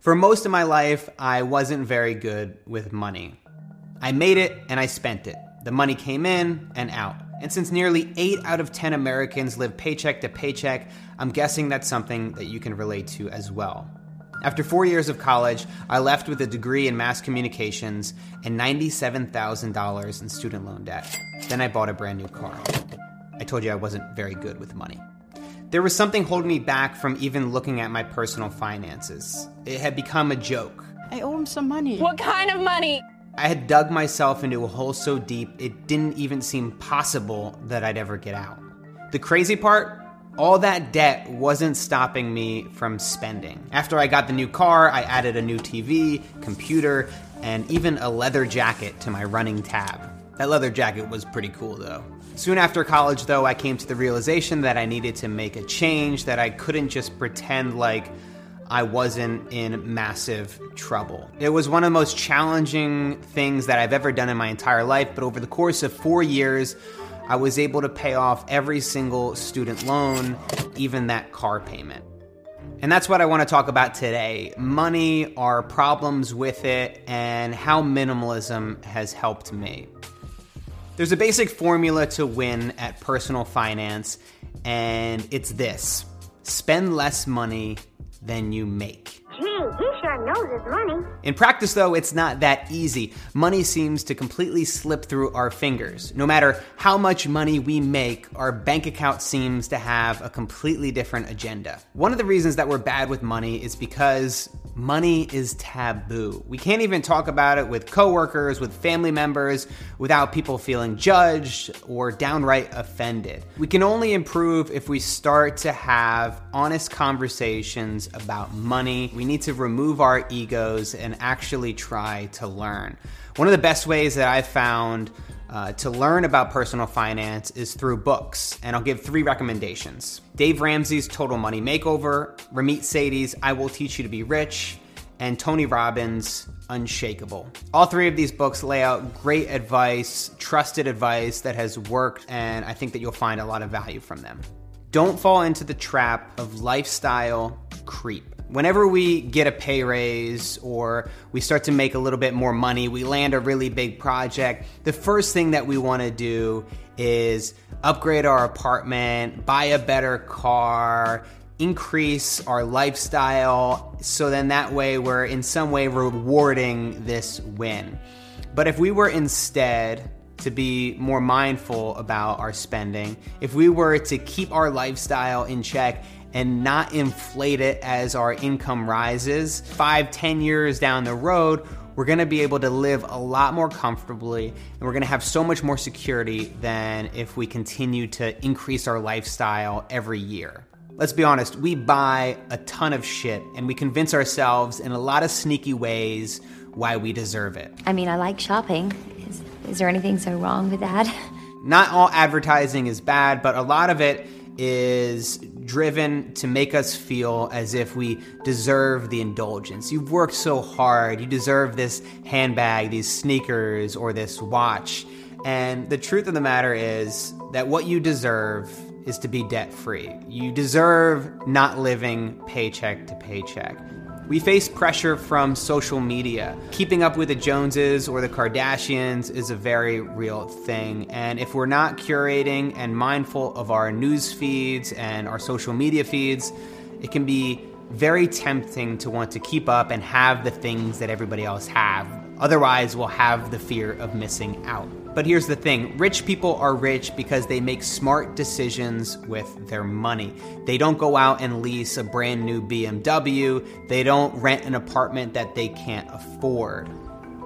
For most of my life, I wasn't very good with money. I made it and I spent it. The money came in and out. And since nearly 8 out of 10 Americans live paycheck to paycheck, I'm guessing that's something that you can relate to as well. After four years of college, I left with a degree in mass communications and $97,000 in student loan debt. Then I bought a brand new car. I told you I wasn't very good with money. There was something holding me back from even looking at my personal finances. It had become a joke. I owe him some money. What kind of money? I had dug myself into a hole so deep it didn't even seem possible that I'd ever get out. The crazy part all that debt wasn't stopping me from spending. After I got the new car, I added a new TV, computer, and even a leather jacket to my running tab. That leather jacket was pretty cool though. Soon after college, though, I came to the realization that I needed to make a change, that I couldn't just pretend like I wasn't in massive trouble. It was one of the most challenging things that I've ever done in my entire life, but over the course of four years, I was able to pay off every single student loan, even that car payment. And that's what I want to talk about today money, our problems with it, and how minimalism has helped me. There's a basic formula to win at personal finance, and it's this spend less money than you make. Gee, he sure knows his money. In practice, though, it's not that easy. Money seems to completely slip through our fingers. No matter how much money we make, our bank account seems to have a completely different agenda. One of the reasons that we're bad with money is because money is taboo. We can't even talk about it with coworkers, with family members, without people feeling judged or downright offended. We can only improve if we start to have honest conversations about money. We need to remove our egos and actually try to learn. One of the best ways that I've found uh, to learn about personal finance is through books, and I'll give three recommendations Dave Ramsey's Total Money Makeover, Ramit Sethi's I Will Teach You to Be Rich, and Tony Robbins' Unshakable. All three of these books lay out great advice, trusted advice that has worked, and I think that you'll find a lot of value from them. Don't fall into the trap of lifestyle creep. Whenever we get a pay raise or we start to make a little bit more money, we land a really big project, the first thing that we want to do is upgrade our apartment, buy a better car, increase our lifestyle so then that way we're in some way rewarding this win. But if we were instead to be more mindful about our spending, if we were to keep our lifestyle in check and not inflate it as our income rises, five, ten years down the road, we're gonna be able to live a lot more comfortably and we're gonna have so much more security than if we continue to increase our lifestyle every year. Let's be honest, we buy a ton of shit and we convince ourselves in a lot of sneaky ways why we deserve it. I mean, I like shopping. Is, is there anything so wrong with that? Not all advertising is bad, but a lot of it is driven to make us feel as if we deserve the indulgence. You've worked so hard, you deserve this handbag, these sneakers, or this watch. And the truth of the matter is that what you deserve is to be debt free. You deserve not living paycheck to paycheck. We face pressure from social media. Keeping up with the Joneses or the Kardashians is a very real thing. And if we're not curating and mindful of our news feeds and our social media feeds, it can be very tempting to want to keep up and have the things that everybody else have. Otherwise, we'll have the fear of missing out. But here's the thing rich people are rich because they make smart decisions with their money. They don't go out and lease a brand new BMW, they don't rent an apartment that they can't afford.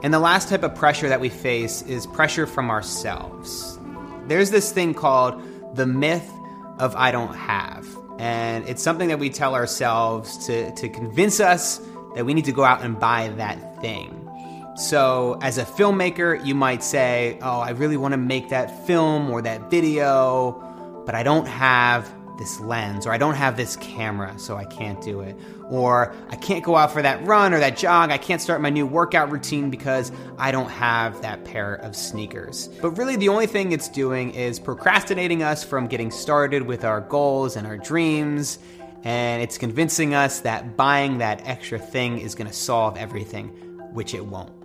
And the last type of pressure that we face is pressure from ourselves. There's this thing called the myth of I don't have. And it's something that we tell ourselves to, to convince us that we need to go out and buy that thing. So, as a filmmaker, you might say, Oh, I really want to make that film or that video, but I don't have this lens, or I don't have this camera, so I can't do it. Or I can't go out for that run or that jog, I can't start my new workout routine because I don't have that pair of sneakers. But really, the only thing it's doing is procrastinating us from getting started with our goals and our dreams. And it's convincing us that buying that extra thing is gonna solve everything, which it won't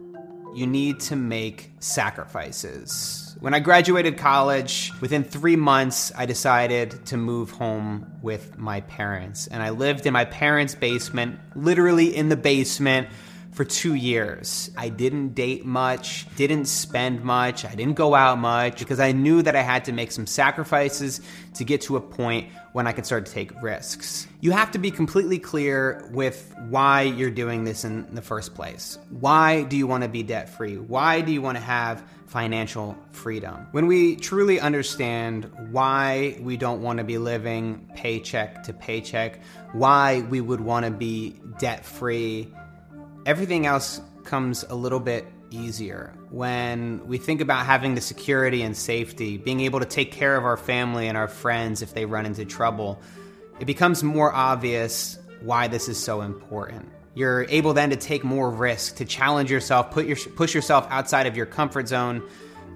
you need to make sacrifices. When I graduated college, within three months, I decided to move home with my parents. And I lived in my parents' basement, literally in the basement for two years. I didn't date much, didn't spend much, I didn't go out much because I knew that I had to make some sacrifices to get to a point when I could start to take risks. You have to be completely clear with why you're doing this in the first place. Why do you want to be debt free? Why do you want to have financial freedom? When we truly understand why we don't want to be living paycheck to paycheck, why we would want to be debt free, everything else comes a little bit easier. When we think about having the security and safety, being able to take care of our family and our friends if they run into trouble, it becomes more obvious why this is so important. You're able then to take more risk, to challenge yourself, put your, push yourself outside of your comfort zone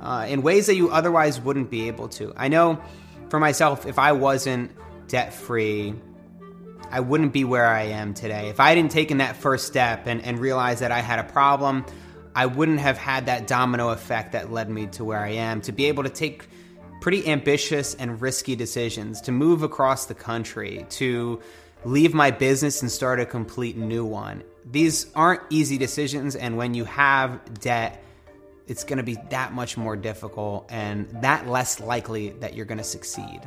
uh, in ways that you otherwise wouldn't be able to. I know for myself, if I wasn't debt free, I wouldn't be where I am today. If I hadn't taken that first step and, and realized that I had a problem, I wouldn't have had that domino effect that led me to where I am. To be able to take pretty ambitious and risky decisions, to move across the country, to leave my business and start a complete new one. These aren't easy decisions, and when you have debt, it's gonna be that much more difficult and that less likely that you're gonna succeed.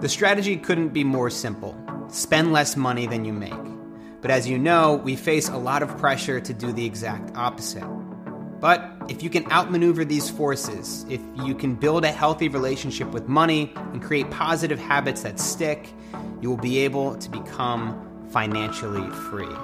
The strategy couldn't be more simple spend less money than you make. But as you know, we face a lot of pressure to do the exact opposite. But if you can outmaneuver these forces, if you can build a healthy relationship with money and create positive habits that stick, you will be able to become financially free.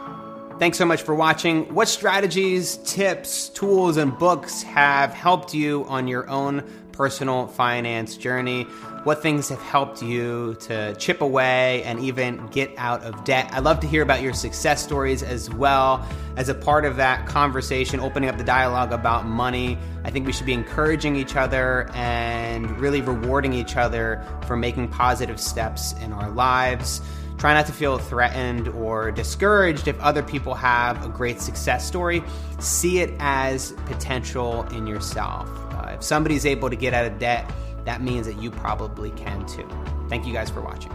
Thanks so much for watching. What strategies, tips, tools, and books have helped you on your own personal finance journey? What things have helped you to chip away and even get out of debt? I'd love to hear about your success stories as well as a part of that conversation, opening up the dialogue about money. I think we should be encouraging each other and really rewarding each other for making positive steps in our lives. Try not to feel threatened or discouraged if other people have a great success story. See it as potential in yourself. Uh, if somebody's able to get out of debt, that means that you probably can too. Thank you guys for watching.